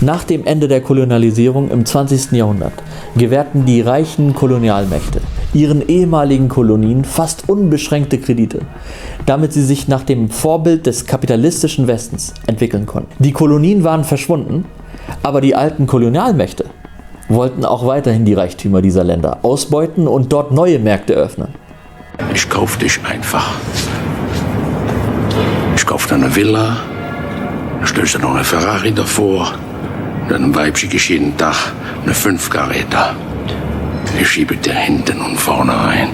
Nach dem Ende der Kolonialisierung im 20. Jahrhundert gewährten die reichen Kolonialmächte ihren ehemaligen Kolonien fast unbeschränkte Kredite, damit sie sich nach dem Vorbild des kapitalistischen Westens entwickeln konnten. Die Kolonien waren verschwunden, aber die alten Kolonialmächte wollten auch weiterhin die Reichtümer dieser Länder ausbeuten und dort neue Märkte öffnen. Ich kauf dich einfach. Ich kauf dir eine Villa, stellst du noch eine Ferrari davor, dann schicke ich jeden Tag eine Fünfkaräter. Ich schiebe dir hinten und vorne rein.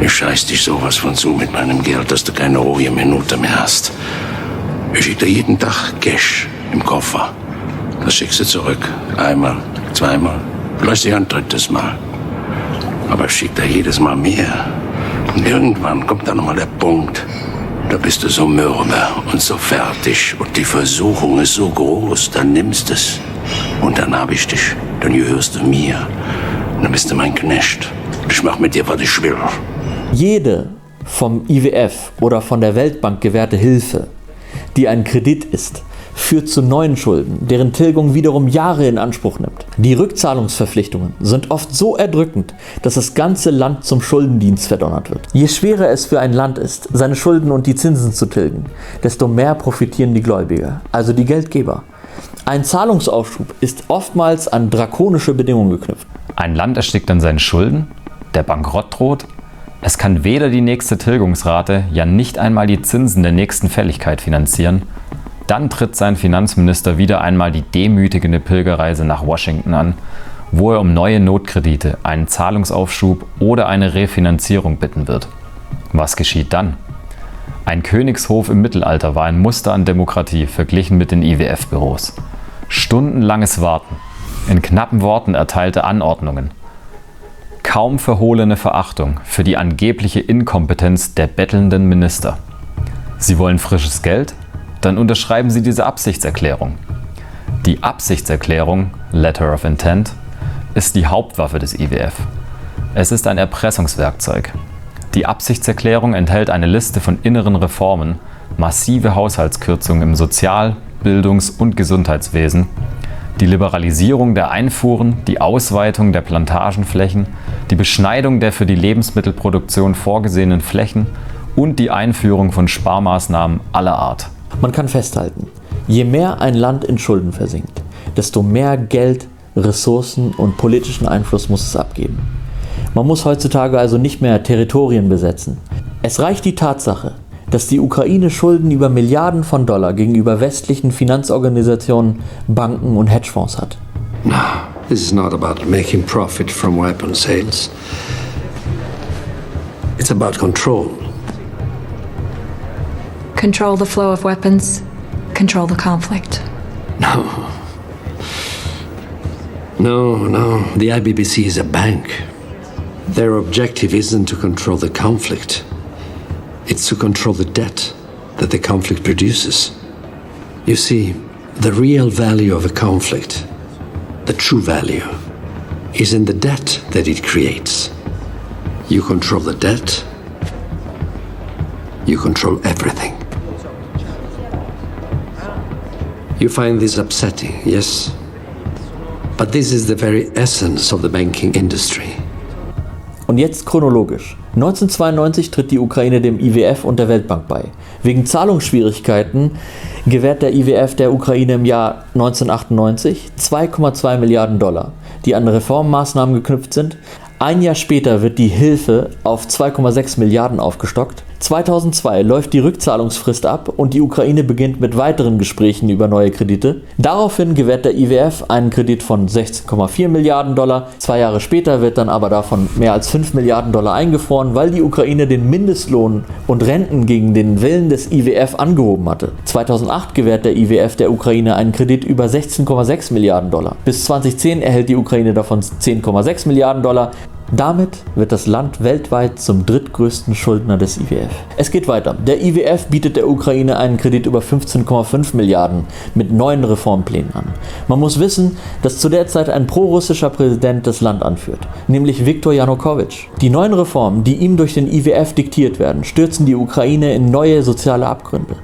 Ich scheiß dich sowas von zu mit meinem Geld, dass du keine ruhige Minute mehr hast. Ich schicke dir jeden Tag Cash im Koffer. Das schickst du zurück. Einmal, zweimal, vielleicht ein drittes Mal. Aber ich schick dir jedes Mal mehr. Und irgendwann kommt dann nochmal der Punkt, da bist du so mürbe und so fertig und die Versuchung ist so groß, dann nimmst es. Und dann hab ich dich, dann gehörst du mir. Dann bist du mein Knecht. Ich mach mit dir, was ich will. Jede vom IWF oder von der Weltbank gewährte Hilfe, die ein Kredit ist, führt zu neuen Schulden, deren Tilgung wiederum Jahre in Anspruch nimmt. Die Rückzahlungsverpflichtungen sind oft so erdrückend, dass das ganze Land zum Schuldendienst verdonnert wird. Je schwerer es für ein Land ist, seine Schulden und die Zinsen zu tilgen, desto mehr profitieren die Gläubiger, also die Geldgeber. Ein Zahlungsaufschub ist oftmals an drakonische Bedingungen geknüpft. Ein Land erstickt an seinen Schulden, der Bankrott droht, es kann weder die nächste Tilgungsrate, ja nicht einmal die Zinsen der nächsten Fälligkeit finanzieren dann tritt sein Finanzminister wieder einmal die demütigende Pilgerreise nach Washington an, wo er um neue Notkredite, einen Zahlungsaufschub oder eine Refinanzierung bitten wird. Was geschieht dann? Ein Königshof im Mittelalter war ein Muster an Demokratie verglichen mit den IWF-Büros. Stundenlanges Warten, in knappen Worten erteilte Anordnungen, kaum verhohlene Verachtung für die angebliche Inkompetenz der bettelnden Minister. Sie wollen frisches Geld? Dann unterschreiben Sie diese Absichtserklärung. Die Absichtserklärung, Letter of Intent, ist die Hauptwaffe des IWF. Es ist ein Erpressungswerkzeug. Die Absichtserklärung enthält eine Liste von inneren Reformen, massive Haushaltskürzungen im Sozial-, Bildungs- und Gesundheitswesen, die Liberalisierung der Einfuhren, die Ausweitung der Plantagenflächen, die Beschneidung der für die Lebensmittelproduktion vorgesehenen Flächen und die Einführung von Sparmaßnahmen aller Art. Man kann festhalten, je mehr ein Land in Schulden versinkt, desto mehr Geld, Ressourcen und politischen Einfluss muss es abgeben. Man muss heutzutage also nicht mehr Territorien besetzen. Es reicht die Tatsache, dass die Ukraine Schulden über Milliarden von Dollar gegenüber westlichen Finanzorganisationen, Banken und Hedgefonds hat. No, this is not about making profit from weapon sales. It's about control. Control the flow of weapons, control the conflict. No. No, no. The IBBC is a bank. Their objective isn't to control the conflict, it's to control the debt that the conflict produces. You see, the real value of a conflict, the true value, is in the debt that it creates. You control the debt, you control everything. You find this upsetting, yes? But this is the very essence of the banking industry. Und jetzt chronologisch. 1992 tritt die Ukraine dem IWF und der Weltbank bei. Wegen Zahlungsschwierigkeiten gewährt der IWF der Ukraine im Jahr 1998 2,2 Milliarden Dollar, die an Reformmaßnahmen geknüpft sind. Ein Jahr später wird die Hilfe auf 2,6 Milliarden aufgestockt 2002 läuft die Rückzahlungsfrist ab und die Ukraine beginnt mit weiteren Gesprächen über neue Kredite. Daraufhin gewährt der IWF einen Kredit von 16,4 Milliarden Dollar. Zwei Jahre später wird dann aber davon mehr als 5 Milliarden Dollar eingefroren, weil die Ukraine den Mindestlohn und Renten gegen den Willen des IWF angehoben hatte. 2008 gewährt der IWF der Ukraine einen Kredit über 16,6 Milliarden Dollar. Bis 2010 erhält die Ukraine davon 10,6 Milliarden Dollar. Damit wird das Land weltweit zum drittgrößten Schuldner des IWF. Es geht weiter. Der IWF bietet der Ukraine einen Kredit über 15,5 Milliarden mit neuen Reformplänen an. Man muss wissen, dass zu der Zeit ein prorussischer Präsident das Land anführt, nämlich Viktor Janukowitsch. Die neuen Reformen, die ihm durch den IWF diktiert werden, stürzen die Ukraine in neue soziale Abgründe.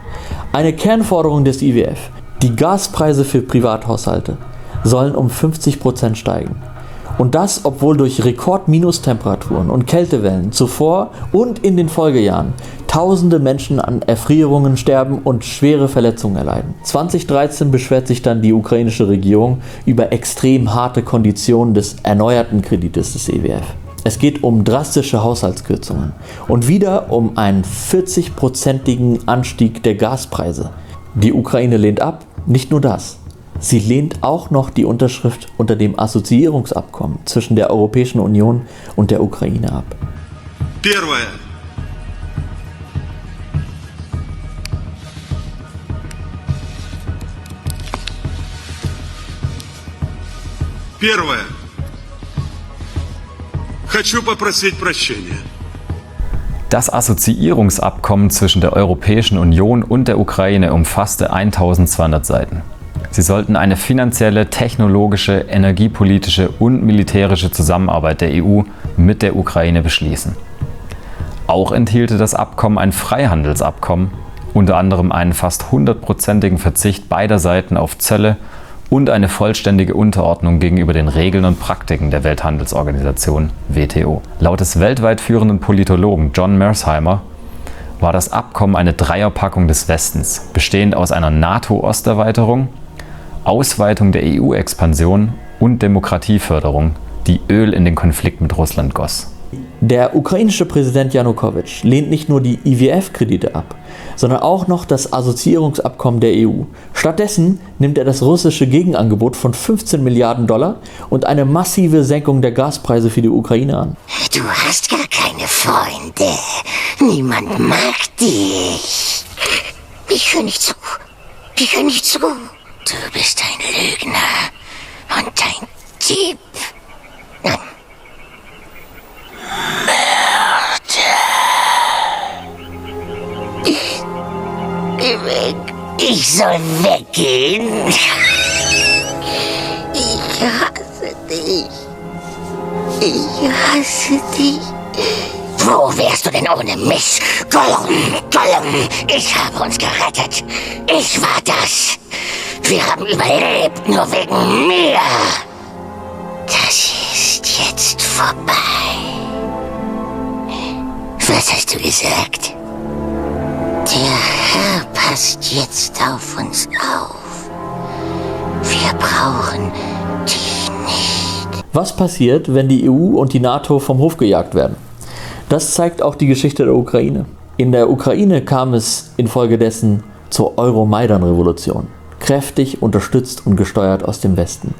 Eine Kernforderung des IWF Die Gaspreise für Privathaushalte sollen um 50% steigen. Und das, obwohl durch Rekord-Minustemperaturen und Kältewellen zuvor und in den Folgejahren tausende Menschen an Erfrierungen sterben und schwere Verletzungen erleiden. 2013 beschwert sich dann die ukrainische Regierung über extrem harte Konditionen des erneuerten Kredites des EWF. Es geht um drastische Haushaltskürzungen und wieder um einen 40-prozentigen Anstieg der Gaspreise. Die Ukraine lehnt ab, nicht nur das. Sie lehnt auch noch die Unterschrift unter dem Assoziierungsabkommen zwischen der Europäischen Union und der Ukraine ab. Первое. Первое. Хочу попросить прощения. Das Assoziierungsabkommen zwischen der Europäischen Union und der Ukraine umfasste 1200 Seiten. Sie sollten eine finanzielle, technologische, energiepolitische und militärische Zusammenarbeit der EU mit der Ukraine beschließen. Auch enthielte das Abkommen ein Freihandelsabkommen, unter anderem einen fast hundertprozentigen Verzicht beider Seiten auf Zölle und eine vollständige Unterordnung gegenüber den Regeln und Praktiken der Welthandelsorganisation WTO. Laut des weltweit führenden Politologen John Mersheimer war das Abkommen eine Dreierpackung des Westens, bestehend aus einer NATO-Osterweiterung, Ausweitung der EU-Expansion und Demokratieförderung, die Öl in den Konflikt mit Russland goss. Der ukrainische Präsident Janukowitsch lehnt nicht nur die IWF-Kredite ab, sondern auch noch das Assoziierungsabkommen der EU. Stattdessen nimmt er das russische Gegenangebot von 15 Milliarden Dollar und eine massive Senkung der Gaspreise für die Ukraine an. Du hast gar keine Freunde. Niemand mag dich. Ich höre nicht zu. Ich höre nicht zu. Du bist ein Lügner und ein Dieb. Mörder. Geh weg. Ich soll weggehen. Ich hasse dich. Ich hasse dich. Wo wärst du denn ohne mich? Gollum, Gollum, ich habe uns gerettet. Ich war das. Wir haben überlebt, nur wegen mir. Das ist jetzt vorbei. Was hast du gesagt? Der Herr passt jetzt auf uns auf. Wir brauchen dich nicht. Was passiert, wenn die EU und die NATO vom Hof gejagt werden? Das zeigt auch die Geschichte der Ukraine. In der Ukraine kam es infolgedessen zur Euromaidan-Revolution, kräftig unterstützt und gesteuert aus dem Westen.